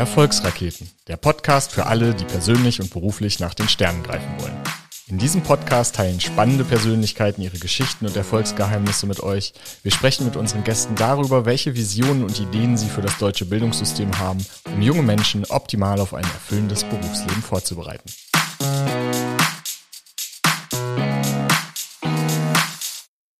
Erfolgsraketen, der Podcast für alle, die persönlich und beruflich nach den Sternen greifen wollen. In diesem Podcast teilen spannende Persönlichkeiten ihre Geschichten und Erfolgsgeheimnisse mit euch. Wir sprechen mit unseren Gästen darüber, welche Visionen und Ideen sie für das deutsche Bildungssystem haben, um junge Menschen optimal auf ein erfüllendes Berufsleben vorzubereiten.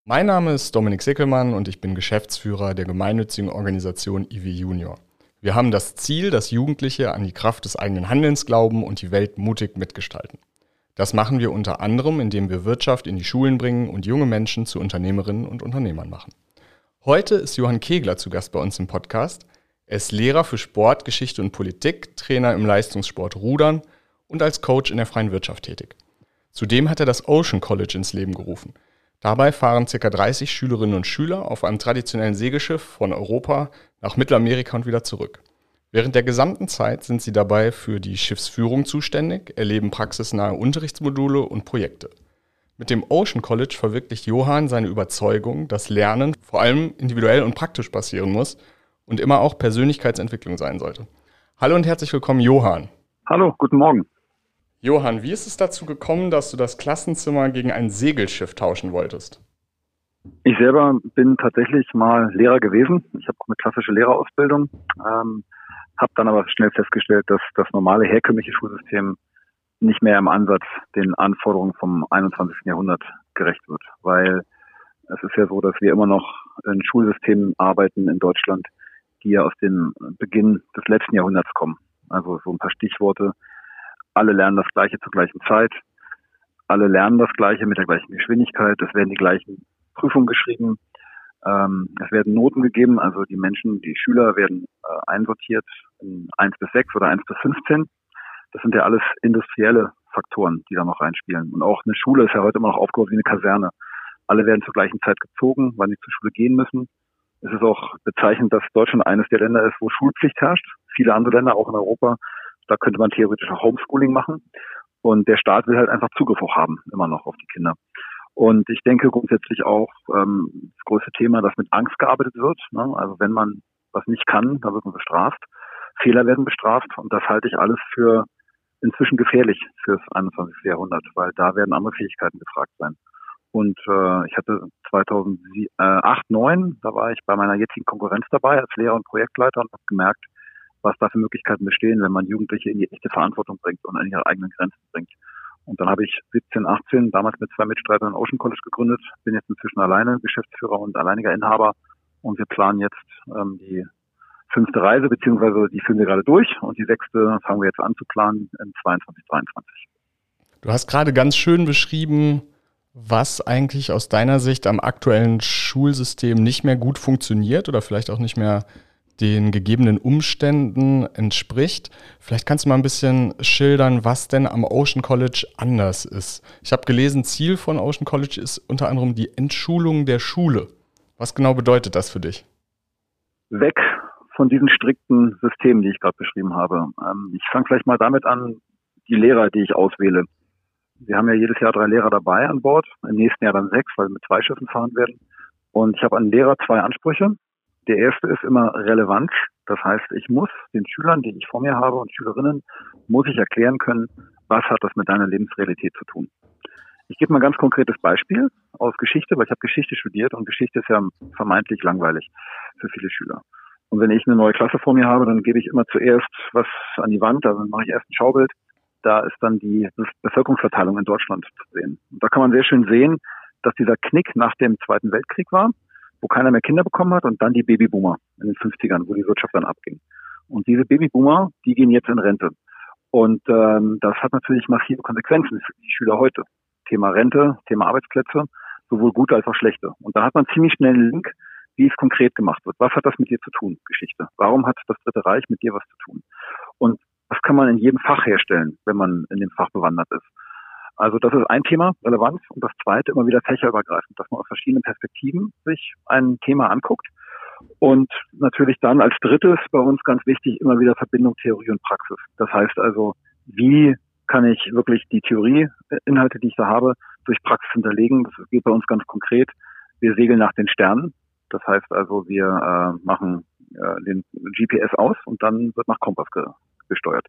Mein Name ist Dominik Sickelmann und ich bin Geschäftsführer der gemeinnützigen Organisation IW Junior. Wir haben das Ziel, dass Jugendliche an die Kraft des eigenen Handelns glauben und die Welt mutig mitgestalten. Das machen wir unter anderem, indem wir Wirtschaft in die Schulen bringen und junge Menschen zu Unternehmerinnen und Unternehmern machen. Heute ist Johann Kegler zu Gast bei uns im Podcast. Er ist Lehrer für Sport, Geschichte und Politik, Trainer im Leistungssport Rudern und als Coach in der freien Wirtschaft tätig. Zudem hat er das Ocean College ins Leben gerufen – Dabei fahren ca. 30 Schülerinnen und Schüler auf einem traditionellen Segelschiff von Europa nach Mittelamerika und wieder zurück. Während der gesamten Zeit sind sie dabei für die Schiffsführung zuständig, erleben praxisnahe Unterrichtsmodule und Projekte. Mit dem Ocean College verwirklicht Johann seine Überzeugung, dass Lernen vor allem individuell und praktisch passieren muss und immer auch Persönlichkeitsentwicklung sein sollte. Hallo und herzlich willkommen, Johann. Hallo, guten Morgen. Johann, wie ist es dazu gekommen, dass du das Klassenzimmer gegen ein Segelschiff tauschen wolltest? Ich selber bin tatsächlich mal Lehrer gewesen. Ich habe eine klassische Lehrerausbildung, ähm, habe dann aber schnell festgestellt, dass das normale herkömmliche Schulsystem nicht mehr im Ansatz den Anforderungen vom 21. Jahrhundert gerecht wird, weil es ist ja so, dass wir immer noch in Schulsystemen arbeiten in Deutschland, die ja aus dem Beginn des letzten Jahrhunderts kommen. Also so ein paar Stichworte alle lernen das Gleiche zur gleichen Zeit. Alle lernen das Gleiche mit der gleichen Geschwindigkeit. Es werden die gleichen Prüfungen geschrieben. Ähm, es werden Noten gegeben. Also die Menschen, die Schüler werden äh, einsortiert in 1 bis 6 oder 1 bis 15. Das sind ja alles industrielle Faktoren, die da noch reinspielen. Und auch eine Schule ist ja heute immer noch aufgebaut wie eine Kaserne. Alle werden zur gleichen Zeit gezogen, wann sie zur Schule gehen müssen. Es ist auch bezeichnend, dass Deutschland eines der Länder ist, wo Schulpflicht herrscht. Viele andere Länder, auch in Europa, da könnte man theoretisch auch Homeschooling machen. Und der Staat will halt einfach Zugriff auch haben, immer noch auf die Kinder. Und ich denke grundsätzlich auch ähm, das größte Thema, dass mit Angst gearbeitet wird. Ne? Also wenn man was nicht kann, da wird man bestraft. Fehler werden bestraft und das halte ich alles für inzwischen gefährlich fürs 21. Jahrhundert, weil da werden andere Fähigkeiten gefragt sein. Und äh, ich hatte 2008, 2009, da war ich bei meiner jetzigen Konkurrenz dabei als Lehrer und Projektleiter und habe gemerkt, was da für Möglichkeiten bestehen, wenn man Jugendliche in die echte Verantwortung bringt und an ihre eigenen Grenzen bringt. Und dann habe ich 17, 18 damals mit zwei Mitstreitern Ocean College gegründet, bin jetzt inzwischen alleine Geschäftsführer und alleiniger Inhaber. Und wir planen jetzt ähm, die fünfte Reise, beziehungsweise die führen wir gerade durch. Und die sechste fangen wir jetzt an zu planen in 22, 23. Du hast gerade ganz schön beschrieben, was eigentlich aus deiner Sicht am aktuellen Schulsystem nicht mehr gut funktioniert oder vielleicht auch nicht mehr den gegebenen Umständen entspricht. Vielleicht kannst du mal ein bisschen schildern, was denn am Ocean College anders ist. Ich habe gelesen, Ziel von Ocean College ist unter anderem die Entschulung der Schule. Was genau bedeutet das für dich? Weg von diesen strikten Systemen, die ich gerade beschrieben habe. Ähm, ich fange vielleicht mal damit an, die Lehrer, die ich auswähle. Wir haben ja jedes Jahr drei Lehrer dabei an Bord, im nächsten Jahr dann sechs, weil wir mit zwei Schiffen fahren werden. Und ich habe an Lehrer zwei Ansprüche. Der erste ist immer Relevanz. Das heißt, ich muss den Schülern, die ich vor mir habe und Schülerinnen, muss ich erklären können, was hat das mit deiner Lebensrealität zu tun. Ich gebe mal ein ganz konkretes Beispiel aus Geschichte, weil ich habe Geschichte studiert und Geschichte ist ja vermeintlich langweilig für viele Schüler. Und wenn ich eine neue Klasse vor mir habe, dann gebe ich immer zuerst was an die Wand, also mache ich erst ein Schaubild. Da ist dann die Bevölkerungsverteilung in Deutschland zu sehen. Und da kann man sehr schön sehen, dass dieser Knick nach dem Zweiten Weltkrieg war wo keiner mehr Kinder bekommen hat und dann die Babyboomer in den 50ern, wo die Wirtschaft dann abging. Und diese Babyboomer, die gehen jetzt in Rente. Und ähm, das hat natürlich massive Konsequenzen für die Schüler heute. Thema Rente, Thema Arbeitsplätze, sowohl gute als auch schlechte. Und da hat man ziemlich schnell einen Link, wie es konkret gemacht wird. Was hat das mit dir zu tun, Geschichte? Warum hat das Dritte Reich mit dir was zu tun? Und das kann man in jedem Fach herstellen, wenn man in dem Fach bewandert ist. Also das ist ein Thema, Relevanz. Und das zweite immer wieder fächerübergreifend, dass man aus verschiedenen Perspektiven sich ein Thema anguckt. Und natürlich dann als drittes bei uns ganz wichtig immer wieder Verbindung Theorie und Praxis. Das heißt also, wie kann ich wirklich die Theorieinhalte, die ich da habe, durch Praxis hinterlegen? Das geht bei uns ganz konkret. Wir segeln nach den Sternen. Das heißt also, wir äh, machen äh, den GPS aus und dann wird nach Kompass ge gesteuert.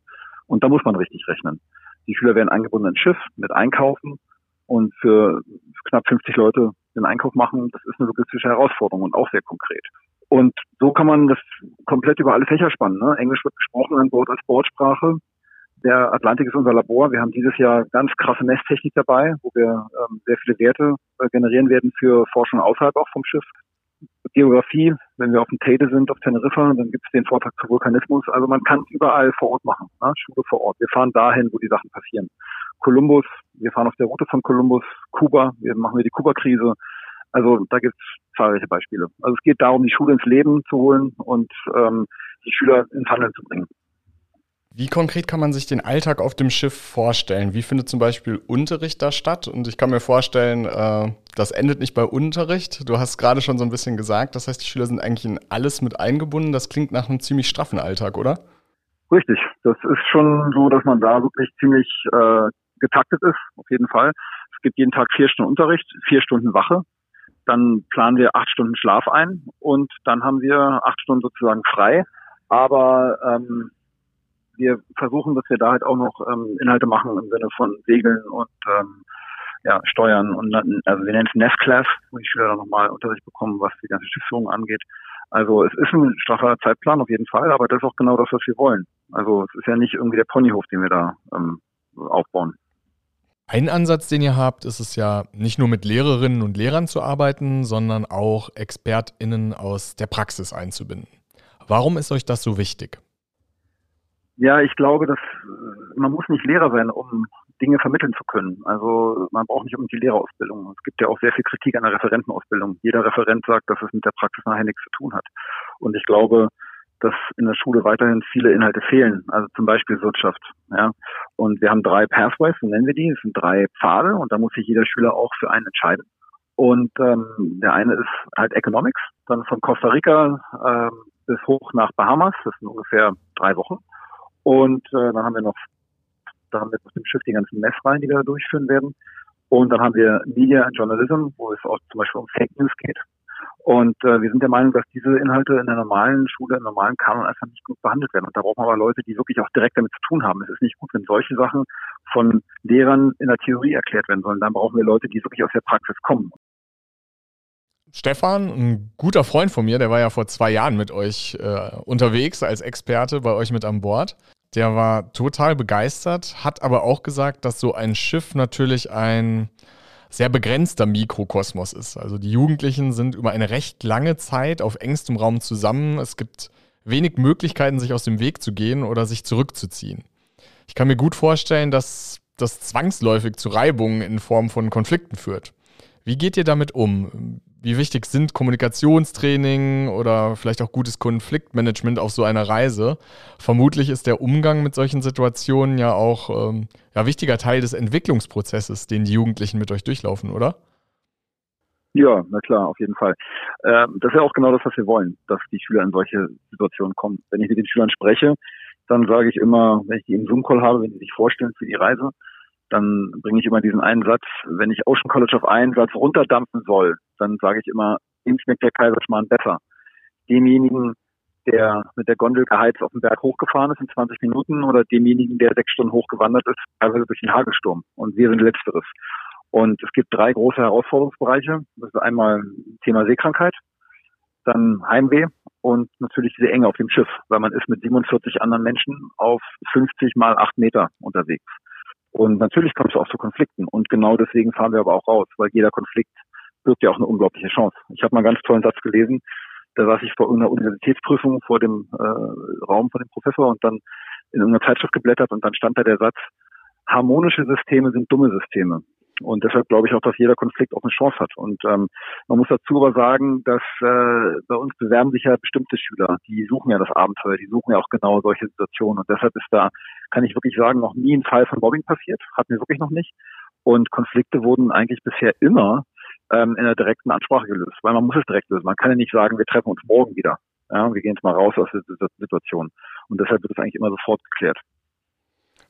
Und da muss man richtig rechnen. Die Schüler werden eingebunden ins Schiff mit Einkaufen und für knapp 50 Leute den Einkauf machen, das ist eine logistische Herausforderung und auch sehr konkret. Und so kann man das komplett über alle Fächer spannen. Ne? Englisch wird gesprochen an Bord als Bordsprache. Der Atlantik ist unser Labor. Wir haben dieses Jahr ganz krasse Messtechnik dabei, wo wir ähm, sehr viele Werte äh, generieren werden für Forschung außerhalb auch vom Schiff. Geografie, wenn wir auf dem Teide sind, auf Teneriffa, dann gibt es den Vortrag zu Vulkanismus. Also man kann überall vor Ort machen, ne? Schule vor Ort. Wir fahren dahin, wo die Sachen passieren. Kolumbus, wir fahren auf der Route von Kolumbus, Kuba, wir machen wir die Kuba-Krise. Also da gibt es zahlreiche Beispiele. Also es geht darum, die Schule ins Leben zu holen und ähm, die Schüler ins Handeln zu bringen. Wie konkret kann man sich den Alltag auf dem Schiff vorstellen? Wie findet zum Beispiel Unterricht da statt? Und ich kann mir vorstellen, äh, das endet nicht bei Unterricht. Du hast gerade schon so ein bisschen gesagt, das heißt, die Schüler sind eigentlich in alles mit eingebunden. Das klingt nach einem ziemlich straffen Alltag, oder? Richtig, das ist schon so, dass man da wirklich ziemlich äh, getaktet ist, auf jeden Fall. Es gibt jeden Tag vier Stunden Unterricht, vier Stunden Wache. Dann planen wir acht Stunden Schlaf ein und dann haben wir acht Stunden sozusagen frei. Aber ähm, wir versuchen, dass wir da halt auch noch ähm, Inhalte machen im Sinne von Segeln und ähm, ja, Steuern und also wir nennen es Nest Class, wo die Schüler dann nochmal Unterricht bekommen, was die ganze Schiffsführung angeht. Also es ist ein straffer Zeitplan auf jeden Fall, aber das ist auch genau das, was wir wollen. Also es ist ja nicht irgendwie der Ponyhof, den wir da ähm, aufbauen. Ein Ansatz, den ihr habt, ist es ja nicht nur mit Lehrerinnen und Lehrern zu arbeiten, sondern auch ExpertInnen aus der Praxis einzubinden. Warum ist euch das so wichtig? Ja, ich glaube, dass äh, man muss nicht Lehrer sein, um Dinge vermitteln zu können. Also man braucht nicht unbedingt die Lehrerausbildung. Es gibt ja auch sehr viel Kritik an der Referentenausbildung. Jeder Referent sagt, dass es mit der Praxis nachher nichts zu tun hat. Und ich glaube, dass in der Schule weiterhin viele Inhalte fehlen, also zum Beispiel Wirtschaft. Ja. Und wir haben drei Pathways, so nennen wir die. Es sind drei Pfade und da muss sich jeder Schüler auch für einen entscheiden. Und ähm, der eine ist halt Economics, dann von Costa Rica ähm, bis hoch nach Bahamas, das sind ungefähr drei Wochen. Und äh, dann haben wir noch, da haben wir auf dem Schiff die ganzen Messreihen, die wir da durchführen werden. Und dann haben wir Media and Journalism, wo es auch zum Beispiel um Fake News geht. Und äh, wir sind der Meinung, dass diese Inhalte in der normalen Schule, im normalen Kanon einfach nicht gut behandelt werden. Und da braucht man aber Leute, die wirklich auch direkt damit zu tun haben. Es ist nicht gut, wenn solche Sachen von Lehrern in der Theorie erklärt werden sollen. Dann brauchen wir Leute, die wirklich aus der Praxis kommen. Stefan, ein guter Freund von mir, der war ja vor zwei Jahren mit euch äh, unterwegs als Experte bei euch mit an Bord. Der war total begeistert, hat aber auch gesagt, dass so ein Schiff natürlich ein sehr begrenzter Mikrokosmos ist. Also die Jugendlichen sind über eine recht lange Zeit auf engstem Raum zusammen. Es gibt wenig Möglichkeiten, sich aus dem Weg zu gehen oder sich zurückzuziehen. Ich kann mir gut vorstellen, dass das zwangsläufig zu Reibungen in Form von Konflikten führt. Wie geht ihr damit um? Wie wichtig sind Kommunikationstraining oder vielleicht auch gutes Konfliktmanagement auf so einer Reise? Vermutlich ist der Umgang mit solchen Situationen ja auch ähm, ja, wichtiger Teil des Entwicklungsprozesses, den die Jugendlichen mit euch durchlaufen, oder? Ja, na klar, auf jeden Fall. Ähm, das ist ja auch genau das, was wir wollen, dass die Schüler in solche Situationen kommen. Wenn ich mit den Schülern spreche, dann sage ich immer, wenn ich die im Zoom-Call habe, wenn sie sich vorstellen für die Reise, dann bringe ich immer diesen einen Satz, wenn ich Ocean College auf einen Satz runterdampfen soll, dann sage ich immer, ihm schmeckt der Kaiserschmarrn besser. Demjenigen, der mit der Gondel geheizt auf den Berg hochgefahren ist in 20 Minuten oder demjenigen, der sechs Stunden hochgewandert ist, teilweise durch den Hagelsturm. Und wir sind Letzteres. Und es gibt drei große Herausforderungsbereiche. Das ist einmal Thema Seekrankheit, dann Heimweh und natürlich diese Enge auf dem Schiff, weil man ist mit 47 anderen Menschen auf 50 mal 8 Meter unterwegs. Und natürlich kommt es auch zu Konflikten. Und genau deswegen fahren wir aber auch raus, weil jeder Konflikt birgt ja auch eine unglaubliche Chance. Ich habe mal einen ganz tollen Satz gelesen. Da saß ich vor irgendeiner Universitätsprüfung vor dem äh, Raum von dem Professor und dann in irgendeiner Zeitschrift geblättert und dann stand da der Satz, harmonische Systeme sind dumme Systeme. Und deshalb glaube ich auch, dass jeder Konflikt auch eine Chance hat. Und ähm, man muss dazu aber sagen, dass äh, bei uns bewerben sich ja bestimmte Schüler, die suchen ja das Abenteuer, die suchen ja auch genau solche Situationen. Und deshalb ist da, kann ich wirklich sagen, noch nie ein Fall von Mobbing passiert. Hatten wir wirklich noch nicht. Und Konflikte wurden eigentlich bisher immer ähm, in der direkten Ansprache gelöst, weil man muss es direkt lösen. Man kann ja nicht sagen, wir treffen uns morgen wieder. Ja, wir gehen jetzt mal raus aus der Situation. Und deshalb wird es eigentlich immer sofort geklärt.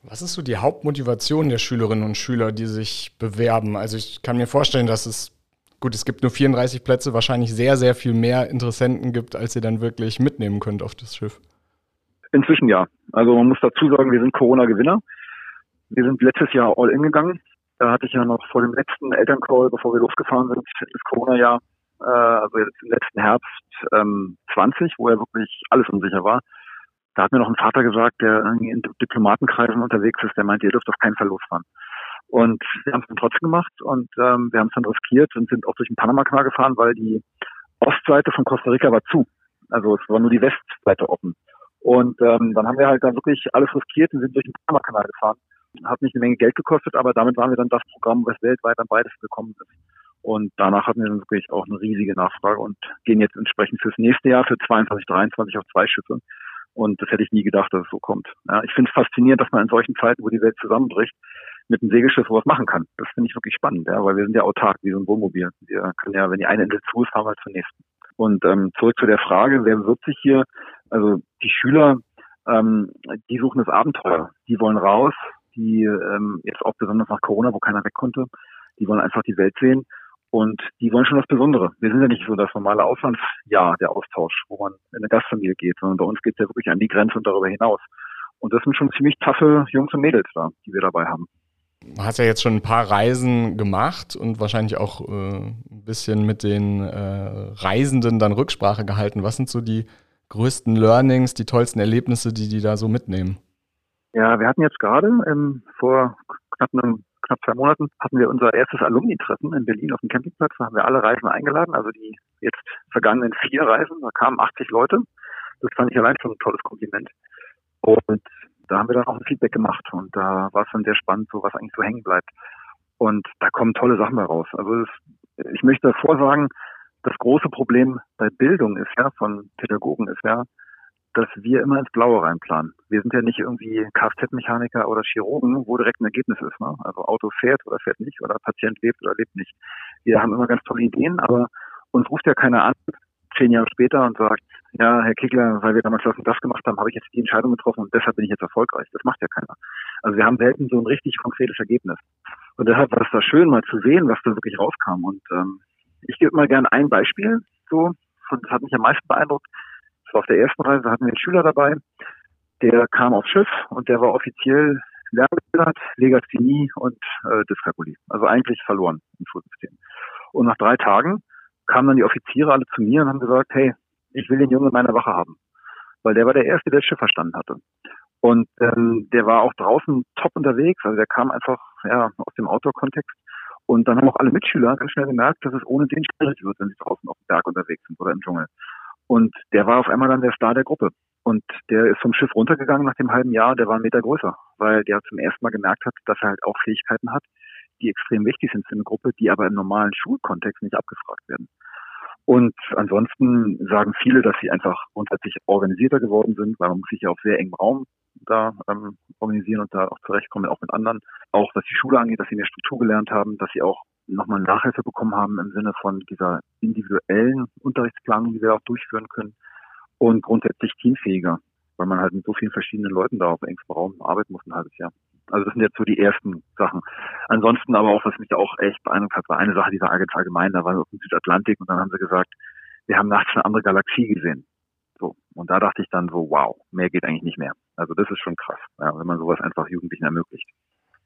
Was ist so die Hauptmotivation der Schülerinnen und Schüler, die sich bewerben? Also ich kann mir vorstellen, dass es Gut, es gibt nur 34 Plätze, wahrscheinlich sehr, sehr viel mehr Interessenten gibt, als ihr dann wirklich mitnehmen könnt auf das Schiff. Inzwischen ja. Also man muss dazu sagen, wir sind Corona-Gewinner. Wir sind letztes Jahr all in gegangen. Da hatte ich ja noch vor dem letzten Elterncall, bevor wir losgefahren sind, das Corona-Jahr, äh, also im letzten Herbst ähm, 20, wo ja wirklich alles unsicher war. Da hat mir noch ein Vater gesagt, der in Diplomatenkreisen unterwegs ist, der meinte, ihr dürft auf keinen Fall losfahren. Und wir haben es dann trotzdem gemacht und ähm, wir haben es dann riskiert und sind auch durch den Panama-Kanal gefahren, weil die Ostseite von Costa Rica war zu. Also es war nur die Westseite offen. Und ähm, dann haben wir halt dann wirklich alles riskiert und sind durch den Panama-Kanal gefahren hat mich eine Menge Geld gekostet, aber damit waren wir dann das Programm, was weltweit am weitesten gekommen ist. Und danach hatten wir dann wirklich auch eine riesige Nachfrage und gehen jetzt entsprechend fürs nächste Jahr, für 22, 23 auf zwei Schiffe. Und das hätte ich nie gedacht, dass es so kommt. Ja, ich finde es faszinierend, dass man in solchen Zeiten, wo die Welt zusammenbricht, mit einem Segelschiff sowas machen kann. Das finde ich wirklich spannend, ja, weil wir sind ja autark, wie so ein Wohnmobil. Wir können ja, wenn die eine Insel zu ist, fahren wir zur nächsten. Und ähm, zurück zu der Frage, wer bewirbt sich hier? Also die Schüler, ähm, die suchen das Abenteuer. Die wollen raus, die ähm, jetzt auch besonders nach Corona, wo keiner weg konnte, die wollen einfach die Welt sehen und die wollen schon das Besondere. Wir sind ja nicht so das normale Auslandsjahr, der Austausch, wo man in eine Gastfamilie geht, sondern bei uns geht es ja wirklich an die Grenze und darüber hinaus. Und das sind schon ziemlich taffe Jungs und Mädels da, die wir dabei haben. Du hast ja jetzt schon ein paar Reisen gemacht und wahrscheinlich auch äh, ein bisschen mit den äh, Reisenden dann Rücksprache gehalten. Was sind so die größten Learnings, die tollsten Erlebnisse, die die da so mitnehmen? Ja, wir hatten jetzt gerade ähm, vor knapp einem zwei Monaten hatten wir unser erstes Alumni-Treffen in Berlin auf dem Campingplatz. Da haben wir alle Reisen eingeladen, also die jetzt vergangenen vier Reisen. Da kamen 80 Leute. Das fand ich allein schon ein tolles Kompliment. Und da haben wir dann auch ein Feedback gemacht und da war es dann sehr spannend, so was eigentlich so hängen bleibt. Und da kommen tolle Sachen raus. Also das, ich möchte davor sagen, das große Problem bei Bildung ist ja, von Pädagogen ist ja, dass wir immer ins Blaue reinplanen. Wir sind ja nicht irgendwie Kfz-Mechaniker oder Chirurgen, wo direkt ein Ergebnis ist. Ne? Also Auto fährt oder fährt nicht oder Patient lebt oder lebt nicht. Wir haben immer ganz tolle Ideen, aber uns ruft ja keiner an, zehn Jahre später und sagt, ja, Herr Kickler, weil wir damals das und das gemacht haben, habe ich jetzt die Entscheidung getroffen und deshalb bin ich jetzt erfolgreich. Das macht ja keiner. Also wir haben selten so ein richtig konkretes Ergebnis. Und deshalb war es da schön, mal zu sehen, was da wirklich rauskam. Und ähm, ich gebe mal gerne ein Beispiel, so, das hat mich am meisten beeindruckt war auf der ersten Reise, hatten wir einen Schüler dabei, der kam aufs Schiff und der war offiziell Lernbehindert, Legasthenie und äh, Dyskalkulie. Also eigentlich verloren im Schulsystem. Und nach drei Tagen kamen dann die Offiziere alle zu mir und haben gesagt, hey, ich will den Jungen in meiner Wache haben. Weil der war der Erste, der das Schiff verstanden hatte. Und ähm, der war auch draußen top unterwegs. Also der kam einfach ja, aus dem Outdoor-Kontext. Und dann haben auch alle Mitschüler ganz schnell gemerkt, dass es ohne den schwierig wird, wenn sie draußen auf dem Berg unterwegs sind oder im Dschungel. Und der war auf einmal dann der Star der Gruppe. Und der ist vom Schiff runtergegangen nach dem halben Jahr, der war einen Meter größer, weil der zum ersten Mal gemerkt hat, dass er halt auch Fähigkeiten hat, die extrem wichtig sind für eine Gruppe, die aber im normalen Schulkontext nicht abgefragt werden. Und ansonsten sagen viele, dass sie einfach grundsätzlich organisierter geworden sind, weil man muss sich ja auf sehr engem Raum da ähm, organisieren und da auch zurechtkommen, auch mit anderen. Auch was die Schule angeht, dass sie mehr Struktur gelernt haben, dass sie auch nochmal Nachhilfe bekommen haben im Sinne von dieser individuellen Unterrichtsplanung, die wir auch durchführen können und grundsätzlich teamfähiger, weil man halt mit so vielen verschiedenen Leuten da auf engstem Raum arbeiten muss ein halbes Jahr. Also das sind jetzt so die ersten Sachen. Ansonsten aber auch, was mich auch echt beeindruckt hat, war eine Sache, die war allgemein, da war wir auf dem Südatlantik und dann haben sie gesagt, wir haben nachts eine andere Galaxie gesehen. So. Und da dachte ich dann so, wow, mehr geht eigentlich nicht mehr. Also das ist schon krass, ja, wenn man sowas einfach Jugendlichen ermöglicht.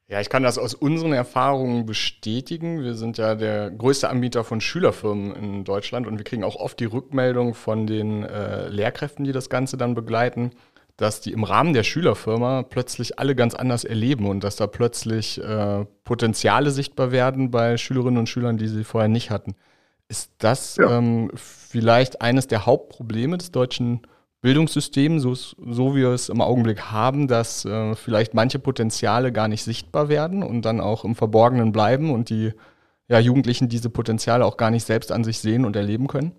Ja, ich kann das aus unseren Erfahrungen bestätigen. Wir sind ja der größte Anbieter von Schülerfirmen in Deutschland und wir kriegen auch oft die Rückmeldung von den äh, Lehrkräften, die das Ganze dann begleiten, dass die im Rahmen der Schülerfirma plötzlich alle ganz anders erleben und dass da plötzlich äh, Potenziale sichtbar werden bei Schülerinnen und Schülern, die sie vorher nicht hatten. Ist das ja. ähm, vielleicht eines der Hauptprobleme des deutschen Bildungssystem, so, so wie wir es im Augenblick haben, dass äh, vielleicht manche Potenziale gar nicht sichtbar werden und dann auch im Verborgenen bleiben und die ja, Jugendlichen diese Potenziale auch gar nicht selbst an sich sehen und erleben können?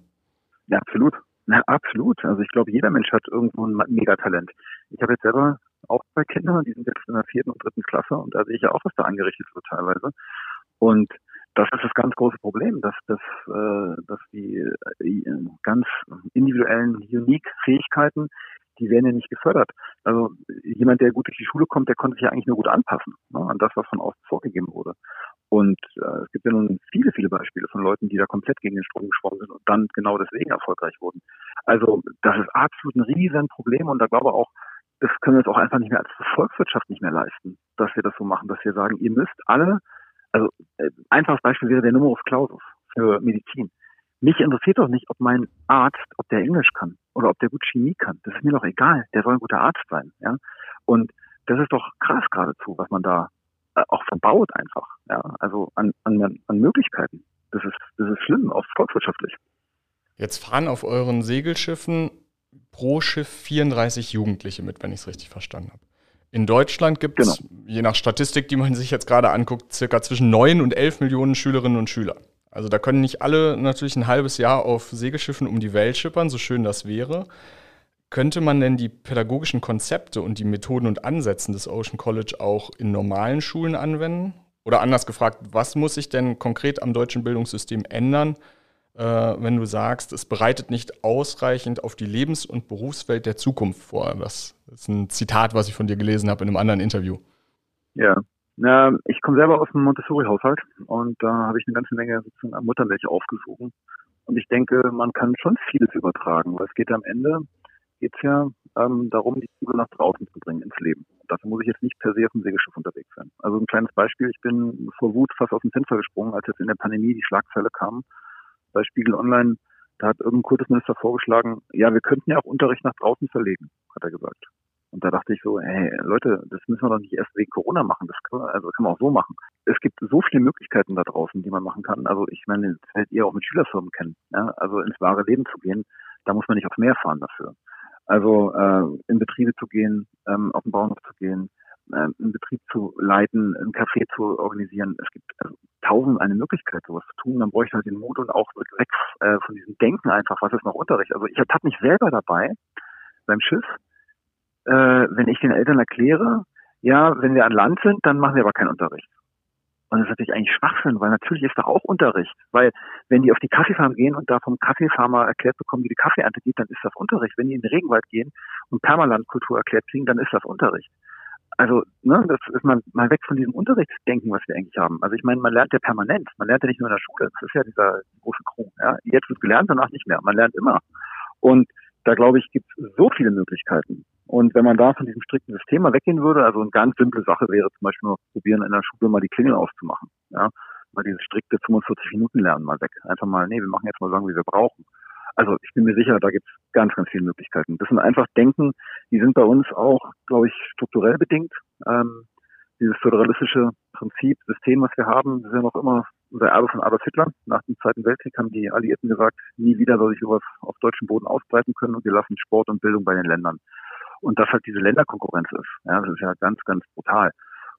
Ja, absolut. Ja, absolut. Also ich glaube, jeder Mensch hat irgendwo ein Megatalent. Ich habe jetzt selber auch zwei Kinder, die sind jetzt in der vierten und dritten Klasse und da sehe ich ja auch, was da angerichtet wird teilweise. Und das ist das ganz große Problem, dass, dass, äh, dass die äh, ganz individuellen Unique-Fähigkeiten, die werden ja nicht gefördert. Also jemand, der gut durch die Schule kommt, der konnte sich ja eigentlich nur gut anpassen ne, an das, was von außen vorgegeben wurde. Und äh, es gibt ja nun viele, viele Beispiele von Leuten, die da komplett gegen den Strom geschwommen sind und dann genau deswegen erfolgreich wurden. Also das ist absolut ein Riesenproblem und da glaube ich auch, das können wir uns auch einfach nicht mehr als Volkswirtschaft nicht mehr leisten, dass wir das so machen, dass wir sagen, ihr müsst alle, also äh, einfaches Beispiel wäre der Numerus Clausus für Medizin. Mich interessiert doch nicht, ob mein Arzt, ob der Englisch kann oder ob der gut Chemie kann. Das ist mir doch egal. Der soll ein guter Arzt sein. Ja? Und das ist doch krass geradezu, was man da äh, auch verbaut einfach. Ja? Also an, an, an Möglichkeiten. Das ist, das ist schlimm, auch volkswirtschaftlich. Jetzt fahren auf euren Segelschiffen pro Schiff 34 Jugendliche mit, wenn ich es richtig verstanden habe. In Deutschland gibt es, genau. je nach Statistik, die man sich jetzt gerade anguckt, circa zwischen 9 und 11 Millionen Schülerinnen und Schüler. Also da können nicht alle natürlich ein halbes Jahr auf Segelschiffen um die Welt schippern, so schön das wäre. Könnte man denn die pädagogischen Konzepte und die Methoden und Ansätze des Ocean College auch in normalen Schulen anwenden? Oder anders gefragt, was muss sich denn konkret am deutschen Bildungssystem ändern, wenn du sagst, es bereitet nicht ausreichend auf die Lebens- und Berufswelt der Zukunft vor? Das ist ein Zitat, was ich von dir gelesen habe in einem anderen Interview. Ja, ich komme selber aus dem Montessori-Haushalt und da habe ich eine ganze Menge sozusagen Muttermilch aufgesogen. Und ich denke, man kann schon vieles übertragen, weil es geht am Ende geht es ja ähm, darum, die Liebe nach draußen zu bringen ins Leben. Dafür muss ich jetzt nicht per se auf dem Segelschiff unterwegs sein. Also ein kleines Beispiel, ich bin vor Wut fast aus dem Fenster gesprungen, als jetzt in der Pandemie die Schlagzeile kamen. Bei Spiegel Online, da hat irgendein Kultusminister vorgeschlagen, ja, wir könnten ja auch Unterricht nach draußen verlegen, hat er gesagt. Und da dachte ich so, hey, Leute, das müssen wir doch nicht erst wegen Corona machen. Das kann, also kann man auch so machen. Es gibt so viele Möglichkeiten da draußen, die man machen kann. Also ich meine, das werdet ihr auch mit Schülerfirmen kennen. Ja? Also ins wahre Leben zu gehen, da muss man nicht aufs Meer fahren dafür. Also äh, in Betriebe zu gehen, ähm, auf den Bauernhof zu gehen, einen Betrieb zu leiten, ein Café zu organisieren. Es gibt also, tausend eine Möglichkeit, sowas zu tun. Dann bräuchte ich halt den Mut und auch weg äh, von diesem Denken einfach, was ist noch Unterricht. Also ich habe mich selber dabei beim Schiff, äh, wenn ich den Eltern erkläre, ja, wenn wir an Land sind, dann machen wir aber keinen Unterricht. Und das ist natürlich eigentlich Schwachsinn, weil natürlich ist da auch Unterricht. Weil wenn die auf die Kaffeefarm gehen und da vom Kaffeefarmer erklärt bekommen, wie die Kaffeeernte geht, dann ist das Unterricht. Wenn die in den Regenwald gehen und Permalandkultur erklärt kriegen, dann ist das Unterricht. Also, ne, das ist man mal weg von diesem Unterrichtsdenken, was wir eigentlich haben. Also ich meine, man lernt ja permanent. Man lernt ja nicht nur in der Schule. Das ist ja dieser große Krug. Ja? Jetzt wird gelernt, danach nicht mehr. Man lernt immer. Und da glaube ich, gibt es so viele Möglichkeiten. Und wenn man da von diesem strikten System mal weggehen würde, also eine ganz simple Sache wäre zum Beispiel nur probieren, in der Schule mal die Klingel auszumachen. Ja, mal dieses strikte 45 Minuten lernen mal weg. Einfach mal, nee, wir machen jetzt mal sagen, wie wir brauchen. Also ich bin mir sicher, da gibt es ganz, ganz viele Möglichkeiten. Das sind einfach Denken, die sind bei uns auch, glaube ich, strukturell bedingt. Ähm, dieses föderalistische Prinzip, System, was wir haben, das ist ja noch immer unser Erbe von Adolf Hitler. Nach dem Zweiten Weltkrieg haben die Alliierten gesagt, nie wieder soll sich sowas auf deutschem Boden ausbreiten können und wir lassen Sport und Bildung bei den Ländern und dass halt diese Länderkonkurrenz ist. Ja, das ist ja ganz, ganz brutal.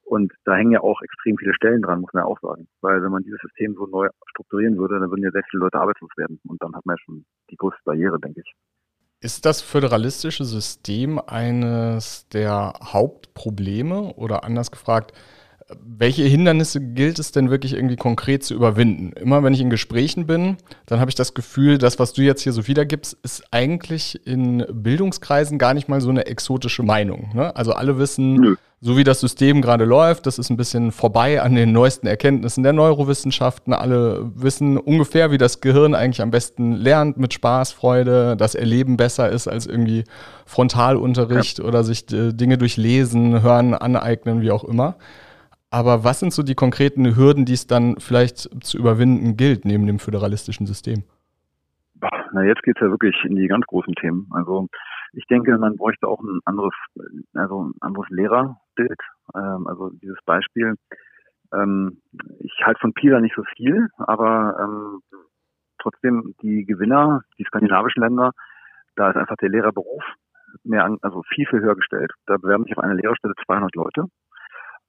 Und da hängen ja auch extrem viele Stellen dran, muss man ja auch sagen. Weil wenn man dieses System so neu strukturieren würde, dann würden ja sehr viele Leute arbeitslos werden. Und dann hat man ja schon die größte Barriere, denke ich. Ist das föderalistische System eines der Hauptprobleme oder anders gefragt, welche Hindernisse gilt es denn wirklich irgendwie konkret zu überwinden? Immer wenn ich in Gesprächen bin, dann habe ich das Gefühl, das, was du jetzt hier so wiedergibst, ist eigentlich in Bildungskreisen gar nicht mal so eine exotische Meinung. Ne? Also alle wissen, Nö. so wie das System gerade läuft, das ist ein bisschen vorbei an den neuesten Erkenntnissen der Neurowissenschaften. Alle wissen ungefähr, wie das Gehirn eigentlich am besten lernt, mit Spaß, Freude, das Erleben besser ist als irgendwie Frontalunterricht ja. oder sich äh, Dinge durch Lesen, Hören, aneignen, wie auch immer. Aber was sind so die konkreten Hürden, die es dann vielleicht zu überwinden gilt, neben dem föderalistischen System? Na, jetzt geht's ja wirklich in die ganz großen Themen. Also ich denke, man bräuchte auch ein anderes, also ein anderes Lehrerbild. Ähm, also dieses Beispiel. Ähm, ich halte von Pisa nicht so viel, aber ähm, trotzdem die Gewinner, die skandinavischen Länder, da ist einfach der Lehrerberuf mehr, also viel, viel höher gestellt. Da bewerben sich auf eine Lehrerstelle 200 Leute.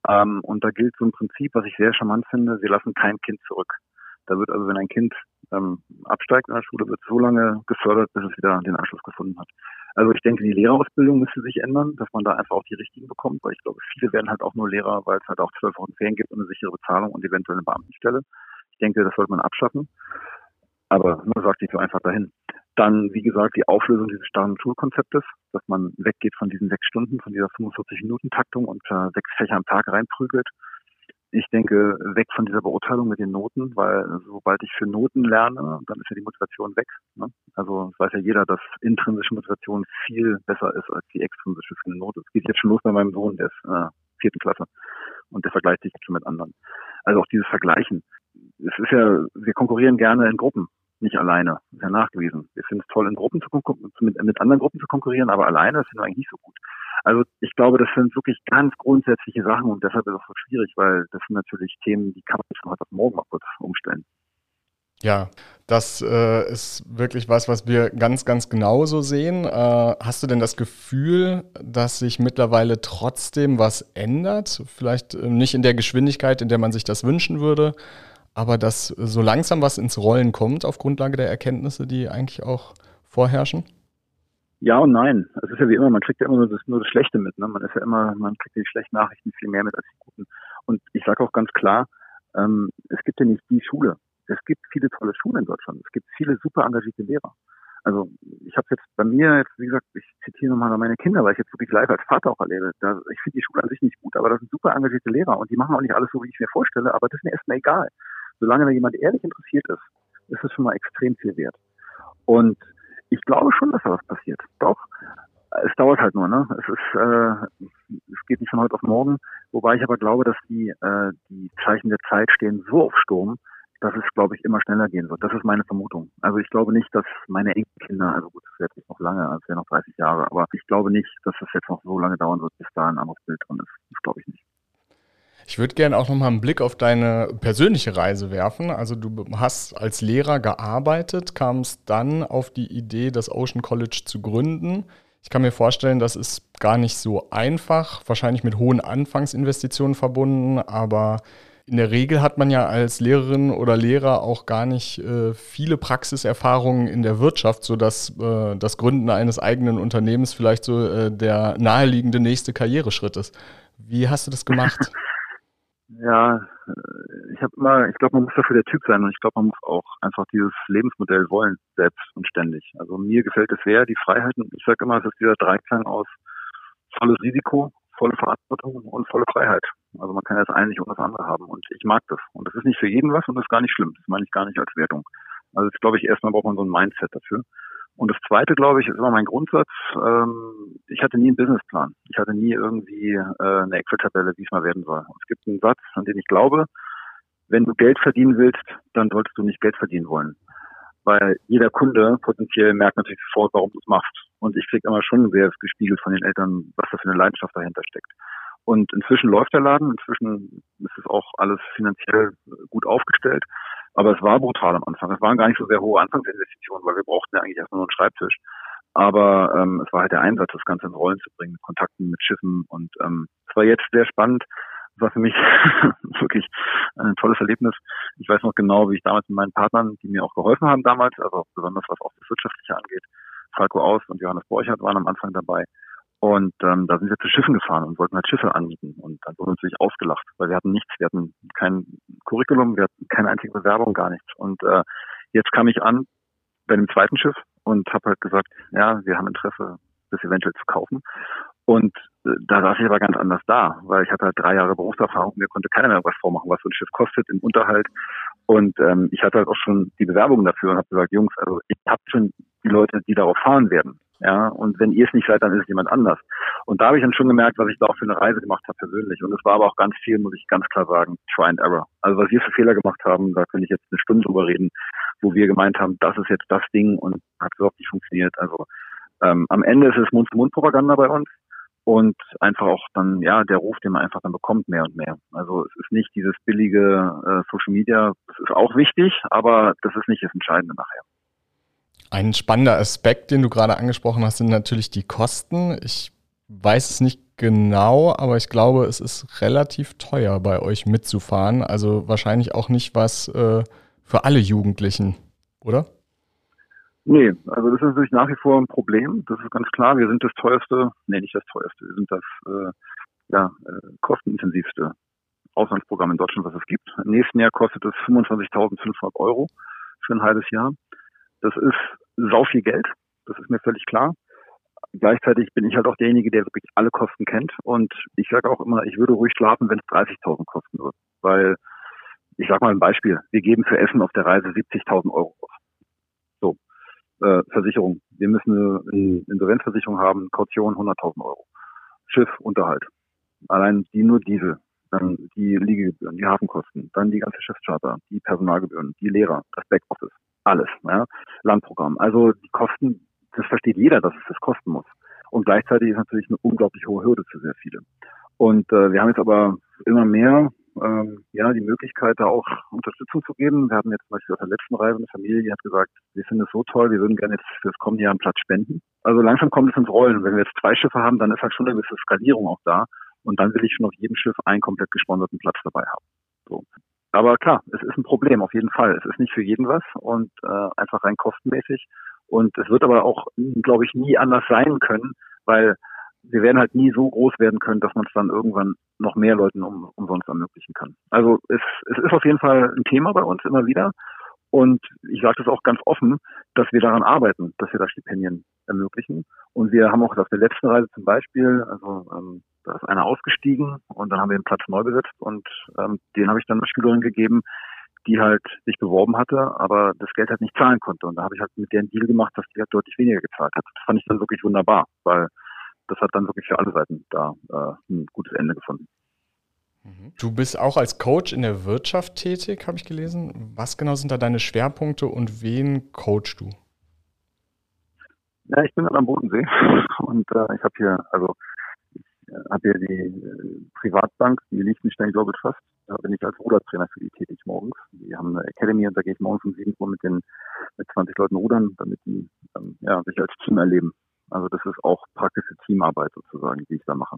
Ähm, und da gilt so ein Prinzip, was ich sehr charmant finde, sie lassen kein Kind zurück. Da wird also, wenn ein Kind ähm, absteigt in der Schule, wird so lange gefördert, bis es wieder den Anschluss gefunden hat. Also ich denke, die Lehrerausbildung müsste sich ändern, dass man da einfach auch die richtigen bekommt, weil ich glaube, viele werden halt auch nur Lehrer, weil es halt auch zwölf Wochen Ferien gibt und eine sichere Bezahlung und eventuell eine Beamtenstelle. Ich denke, das sollte man abschaffen. Aber nur sagt nicht so einfach dahin. Dann, wie gesagt, die Auflösung dieses starren Schulkonzeptes, dass man weggeht von diesen sechs Stunden, von dieser 45-Minuten-Taktung und äh, sechs Fächer am Tag reinprügelt. ich denke, weg von dieser Beurteilung mit den Noten, weil sobald ich für Noten lerne, dann ist ja die Motivation weg. Ne? Also weiß ja jeder, dass intrinsische Motivation viel besser ist als die extrinsische für eine Note. Es geht jetzt schon los bei meinem Sohn, der ist äh, vierten Klasse und der vergleicht sich jetzt schon mit anderen. Also auch dieses Vergleichen. Es ist ja, wir konkurrieren gerne in Gruppen, nicht alleine. Das ist ja nachgewiesen. Wir finden es toll, in Gruppen zu mit, mit anderen Gruppen zu konkurrieren, aber alleine finden wir eigentlich nicht so gut. Also ich glaube, das sind wirklich ganz grundsätzliche Sachen und deshalb ist es so schwierig, weil das sind natürlich Themen, die kann man von heute auf morgen mal kurz umstellen. Ja, das äh, ist wirklich was, was wir ganz, ganz genauso sehen. Äh, hast du denn das Gefühl, dass sich mittlerweile trotzdem was ändert? Vielleicht äh, nicht in der Geschwindigkeit, in der man sich das wünschen würde, aber dass so langsam was ins Rollen kommt auf Grundlage der Erkenntnisse, die eigentlich auch vorherrschen? Ja und nein. Es ist ja wie immer, man kriegt ja immer nur das, nur das Schlechte mit. Ne? Man ist ja immer, man kriegt die schlechten Nachrichten viel mehr mit als die guten. Und ich sage auch ganz klar, ähm, es gibt ja nicht die Schule. Es gibt viele tolle Schulen in Deutschland. Es gibt viele super engagierte Lehrer. Also ich habe jetzt bei mir, jetzt, wie gesagt, ich zitiere nochmal meine Kinder, weil ich jetzt wirklich live als Vater auch erlebe. Da, ich finde die Schule an sich nicht gut, aber das sind super engagierte Lehrer und die machen auch nicht alles so, wie ich mir vorstelle, aber das ist mir erstmal egal. Solange da jemand ehrlich interessiert ist, ist es schon mal extrem viel wert. Und ich glaube schon, dass da was passiert. Doch. Es dauert halt nur, ne? Es ist, äh, es geht nicht von heute auf morgen. Wobei ich aber glaube, dass die, äh, die Zeichen der Zeit stehen so auf Sturm, dass es, glaube ich, immer schneller gehen wird. Das ist meine Vermutung. Also ich glaube nicht, dass meine Enkelkinder, also gut, das wird jetzt noch lange, also wäre noch 30 Jahre, aber ich glaube nicht, dass es jetzt noch so lange dauern wird, bis da ein anderes Bild drin ist. Das glaube ich nicht. Ich würde gerne auch nochmal einen Blick auf deine persönliche Reise werfen. Also du hast als Lehrer gearbeitet, kamst dann auf die Idee, das Ocean College zu gründen. Ich kann mir vorstellen, das ist gar nicht so einfach, wahrscheinlich mit hohen Anfangsinvestitionen verbunden, aber in der Regel hat man ja als Lehrerin oder Lehrer auch gar nicht äh, viele Praxiserfahrungen in der Wirtschaft, sodass äh, das Gründen eines eigenen Unternehmens vielleicht so äh, der naheliegende nächste Karriereschritt ist. Wie hast du das gemacht? Ja, äh, ich habe immer, ich glaube, man muss dafür der Typ sein und ich glaube, man muss auch einfach dieses Lebensmodell wollen, selbst und ständig. Also mir gefällt es sehr, die Freiheiten. Ich sage immer, es ist dieser Dreiklang aus volles Risiko, volle Verantwortung und volle Freiheit. Also man kann das eine nicht ohne das andere haben und ich mag das. Und das ist nicht für jeden was und das ist gar nicht schlimm. Das meine ich gar nicht als Wertung. Also das glaube ich, erstmal braucht man so ein Mindset dafür. Und das Zweite, glaube ich, ist immer mein Grundsatz. Ähm, ich hatte nie einen Businessplan. Ich hatte nie irgendwie äh, eine Excel-Tabelle, wie es mal werden soll. Und es gibt einen Satz, an den ich glaube, wenn du Geld verdienen willst, dann solltest du nicht Geld verdienen wollen. Weil jeder Kunde potenziell merkt natürlich sofort, warum du es machst. Und ich kriege immer schon sehr gespiegelt von den Eltern, was da für eine Leidenschaft dahinter steckt. Und inzwischen läuft der Laden, inzwischen ist es auch alles finanziell gut aufgestellt. Aber es war brutal am Anfang. Es waren gar nicht so sehr hohe Anfangsinvestitionen, weil wir brauchten ja eigentlich erstmal nur einen Schreibtisch. Aber ähm, es war halt der Einsatz, das Ganze in Rollen zu bringen, mit Kontakten, mit Schiffen. Und ähm, es war jetzt sehr spannend. Es war für mich wirklich ein tolles Erlebnis. Ich weiß noch genau, wie ich damals mit meinen Partnern, die mir auch geholfen haben damals, also besonders was auch das Wirtschaftliche angeht, Falco Aus und Johannes Borchert waren am Anfang dabei. Und ähm, da sind wir zu Schiffen gefahren und wollten halt Schiffe anmieten. Und dann wurden uns natürlich ausgelacht, weil wir hatten nichts, wir hatten kein Curriculum, wir hatten keine einzige Bewerbung, gar nichts. Und äh, jetzt kam ich an bei dem zweiten Schiff und habe halt gesagt, ja, wir haben Interesse, das eventuell zu kaufen. Und äh, da saß ich aber ganz anders da, weil ich hatte halt drei Jahre Berufserfahrung, mir konnte keiner mehr was vormachen, was so ein Schiff kostet im Unterhalt. Und ähm, ich hatte halt auch schon die Bewerbung dafür und habe gesagt, Jungs, also ich habe schon die Leute, die darauf fahren werden. Ja, und wenn ihr es nicht seid, dann ist es jemand anders. Und da habe ich dann schon gemerkt, was ich da auch für eine Reise gemacht habe persönlich. Und es war aber auch ganz viel, muss ich ganz klar sagen, Try and Error. Also was wir für Fehler gemacht haben, da könnte ich jetzt eine Stunde drüber reden, wo wir gemeint haben, das ist jetzt das Ding und hat überhaupt nicht funktioniert. Also ähm, am Ende ist es Mund-zu-Mund-Propaganda bei uns und einfach auch dann, ja, der Ruf, den man einfach dann bekommt, mehr und mehr. Also es ist nicht dieses billige äh, Social Media, das ist auch wichtig, aber das ist nicht das Entscheidende nachher. Ein spannender Aspekt, den du gerade angesprochen hast, sind natürlich die Kosten. Ich weiß es nicht genau, aber ich glaube, es ist relativ teuer bei euch mitzufahren. Also wahrscheinlich auch nicht was äh, für alle Jugendlichen, oder? Nee, also das ist natürlich nach wie vor ein Problem. Das ist ganz klar. Wir sind das teuerste, nee, nicht das teuerste, wir sind das äh, ja, äh, kostenintensivste Auslandsprogramm in Deutschland, was es gibt. Im nächsten Jahr kostet es 25.500 Euro für ein halbes Jahr. Das ist sau viel Geld, das ist mir völlig klar. gleichzeitig bin ich halt auch derjenige, der wirklich alle Kosten kennt. Und ich sage auch immer, ich würde ruhig schlafen, wenn es 30.000 kosten würde. Weil, ich sage mal ein Beispiel, wir geben für Essen auf der Reise 70.000 Euro aus. So, äh, Versicherung. Wir müssen eine Insolvenzversicherung haben, Kaution 100.000 Euro. Schiff, Unterhalt. Allein die nur Diesel. Dann die Liegegebühren, die Hafenkosten, dann die ganze Schiffscharter, die Personalgebühren, die Lehrer, das Backoffice, alles. Ja? Landprogramm. Also die Kosten das versteht jeder, dass es das kosten muss. Und gleichzeitig ist natürlich eine unglaublich hohe Hürde für sehr viele. Und äh, wir haben jetzt aber immer mehr ähm, ja die Möglichkeit, da auch Unterstützung zu geben. Wir hatten jetzt zum Beispiel auf der letzten Reise eine Familie, die hat gesagt, wir finden es so toll, wir würden gerne jetzt für das kommende Jahr einen Platz spenden. Also langsam kommt es ins Rollen. Wenn wir jetzt zwei Schiffe haben, dann ist halt schon eine gewisse Skalierung auch da. Und dann will ich schon auf jedem Schiff einen komplett gesponserten Platz dabei haben. So. Aber klar, es ist ein Problem auf jeden Fall. Es ist nicht für jeden was und äh, einfach rein kostenmäßig. Und es wird aber auch, glaube ich, nie anders sein können, weil wir werden halt nie so groß werden können, dass man es dann irgendwann noch mehr Leuten um, umsonst ermöglichen kann. Also es, es ist auf jeden Fall ein Thema bei uns immer wieder. Und ich sage das auch ganz offen, dass wir daran arbeiten, dass wir da Stipendien ermöglichen. Und wir haben auch auf der letzten Reise zum Beispiel, also ähm, da ist einer ausgestiegen und dann haben wir den Platz neu besetzt und ähm, den habe ich dann einer Schülerin gegeben, die halt sich beworben hatte, aber das Geld halt nicht zahlen konnte. Und da habe ich halt mit der einen Deal gemacht, dass die halt deutlich weniger gezahlt hat. Das fand ich dann wirklich wunderbar, weil das hat dann wirklich für alle Seiten da äh, ein gutes Ende gefunden. Mhm. Du bist auch als Coach in der Wirtschaft tätig, habe ich gelesen. Was genau sind da deine Schwerpunkte und wen coachst du? Ja, ich bin am Bodensee und äh, ich habe hier, also habe hier die äh, Privatbank, die Liechtenstein Global Trust. Da bin ich als Rudertrainer für die tätig morgens. Die haben eine Academy und da gehe ich morgens um 7 Uhr mit den mit 20 Leuten rudern, damit die ähm, ja, sich als Team erleben. Also das ist auch praktische Teamarbeit sozusagen, die ich da mache.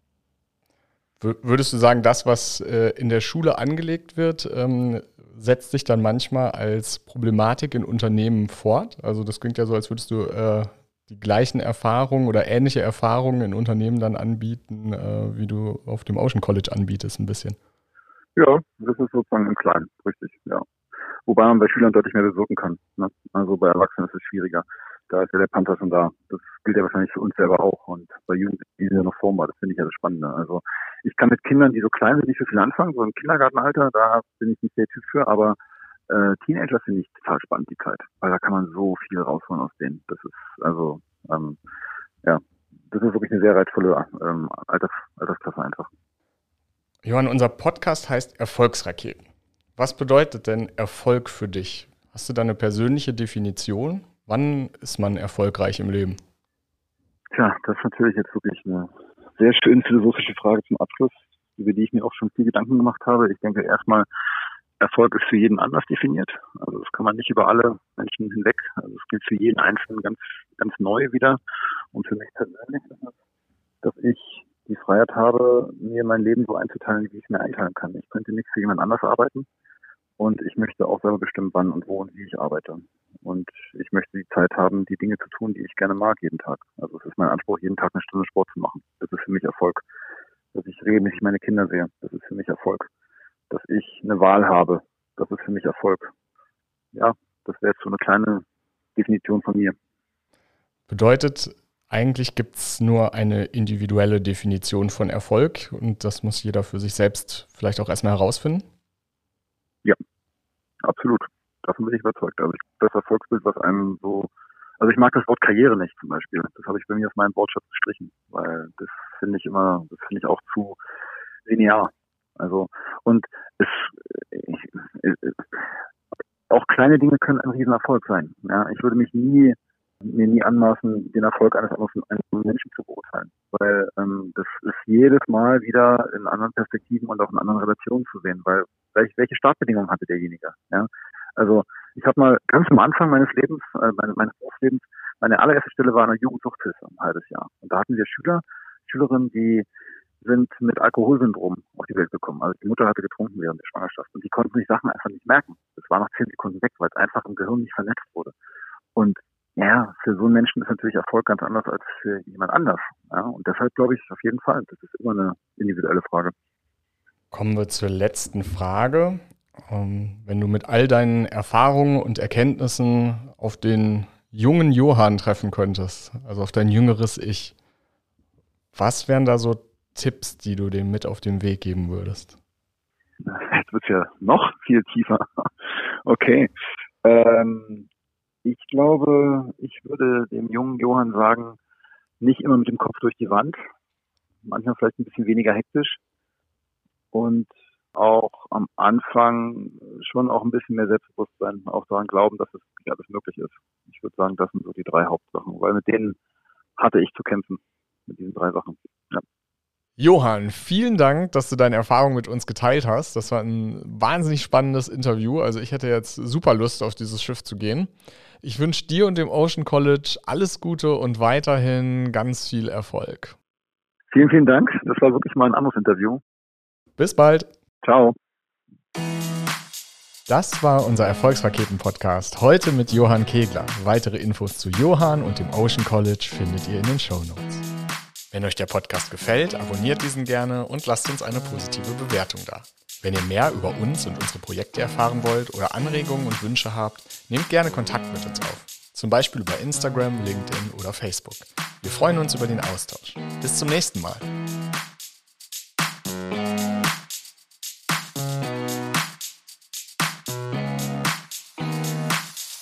Würdest du sagen, das, was äh, in der Schule angelegt wird, ähm, setzt sich dann manchmal als Problematik in Unternehmen fort? Also das klingt ja so, als würdest du äh, die gleichen Erfahrungen oder ähnliche Erfahrungen in Unternehmen dann anbieten, äh, wie du auf dem Ocean College anbietest, ein bisschen. Ja, das ist sozusagen im Kleinen, richtig, ja. Wobei man bei Schülern deutlich mehr bewirken kann. Ne? Also bei Erwachsenen ist es schwieriger. Da ist ja der Panther schon da. Das gilt ja wahrscheinlich für uns selber auch. Und bei Jugendlichen, die sind noch formbar, das finde ich ja das Spannende. Also ich kann mit Kindern, die so klein sind, nicht so viel anfangen. So im Kindergartenalter, da bin ich nicht der Typ für, aber äh, Teenager finde ich total spannend, die Zeit. Weil da kann man so viel rausholen aus denen. Das ist, also, ähm, ja, das ist wirklich eine sehr reizvolle ähm, Alters, Altersklasse einfach. Johann, unser Podcast heißt Erfolgsraketen. Was bedeutet denn Erfolg für dich? Hast du da eine persönliche Definition? Wann ist man erfolgreich im Leben? Tja, das ist natürlich jetzt wirklich eine sehr schön philosophische Frage zum Abschluss, über die ich mir auch schon viel Gedanken gemacht habe. Ich denke erstmal, Erfolg ist für jeden anders definiert. Also das kann man nicht über alle Menschen hinweg. Also es gilt für jeden Einzelnen ganz, ganz neu wieder. Und für mich persönlich ist es, dass ich die Freiheit habe, mir mein Leben so einzuteilen, wie ich es mir einteilen kann. Ich könnte nicht für jemand anders arbeiten. Und ich möchte auch selber bestimmen, wann und wo und wie ich arbeite. Und ich möchte die Zeit haben, die Dinge zu tun, die ich gerne mag jeden Tag. Also es ist mein Anspruch, jeden Tag eine Stunde Sport zu machen. Das ist für mich Erfolg. Dass ich regelmäßig meine Kinder sehe, das ist für mich Erfolg dass ich eine Wahl habe. Das ist für mich Erfolg. Ja, das wäre jetzt so eine kleine Definition von mir. Bedeutet, eigentlich gibt es nur eine individuelle Definition von Erfolg und das muss jeder für sich selbst vielleicht auch erstmal herausfinden? Ja, absolut. Davon bin ich überzeugt. Also ich, das Erfolgsbild, was einem so, also ich mag das Wort Karriere nicht zum Beispiel. Das habe ich bei mir auf meinem Wortschatz gestrichen, weil das finde ich immer, das finde ich auch zu linear. Also und es ich, ich, auch kleine Dinge können ein Riesenerfolg sein. Ja, ich würde mich nie mir nie anmaßen, den Erfolg eines anderen Menschen zu beurteilen, weil ähm, das ist jedes Mal wieder in anderen Perspektiven und auch in anderen Relationen zu sehen, weil welche, Startbedingungen hatte derjenige. Ja, also ich habe mal ganz am Anfang meines Lebens, äh, meines, meines Berufslebens, meine allererste Stelle war eine Jugendsuchthilfe, ein halbes Jahr. Und da hatten wir Schüler, Schülerinnen, die sind mit Alkoholsyndrom auf die Welt gekommen. Also die Mutter hatte getrunken während der Schwangerschaft und die konnten sich Sachen einfach nicht merken. Das war nach zehn Sekunden weg, weil es einfach im Gehirn nicht vernetzt wurde. Und ja, für so einen Menschen ist natürlich Erfolg ganz anders als für jemand anders. Ja, und deshalb glaube ich auf jeden Fall, das ist immer eine individuelle Frage. Kommen wir zur letzten Frage. Ähm, wenn du mit all deinen Erfahrungen und Erkenntnissen auf den jungen Johann treffen könntest, also auf dein jüngeres Ich, was wären da so Tipps, die du dem mit auf den Weg geben würdest? Jetzt wird es ja noch viel tiefer. Okay. Ähm, ich glaube, ich würde dem jungen Johann sagen, nicht immer mit dem Kopf durch die Wand, manchmal vielleicht ein bisschen weniger hektisch und auch am Anfang schon auch ein bisschen mehr Selbstbewusstsein, auch daran glauben, dass es ja, alles möglich ist. Ich würde sagen, das sind so die drei Hauptsachen, weil mit denen hatte ich zu kämpfen, mit diesen drei Sachen. Johann, vielen Dank, dass du deine Erfahrung mit uns geteilt hast. Das war ein wahnsinnig spannendes Interview. Also ich hätte jetzt super Lust, auf dieses Schiff zu gehen. Ich wünsche dir und dem Ocean College alles Gute und weiterhin ganz viel Erfolg. Vielen, vielen Dank. Das war wirklich mal ein anderes Interview. Bis bald. Ciao. Das war unser Erfolgsraketen-Podcast. Heute mit Johann Kegler. Weitere Infos zu Johann und dem Ocean College findet ihr in den Show Notes. Wenn euch der Podcast gefällt, abonniert diesen gerne und lasst uns eine positive Bewertung da. Wenn ihr mehr über uns und unsere Projekte erfahren wollt oder Anregungen und Wünsche habt, nehmt gerne Kontakt mit uns auf. Zum Beispiel über Instagram, LinkedIn oder Facebook. Wir freuen uns über den Austausch. Bis zum nächsten Mal.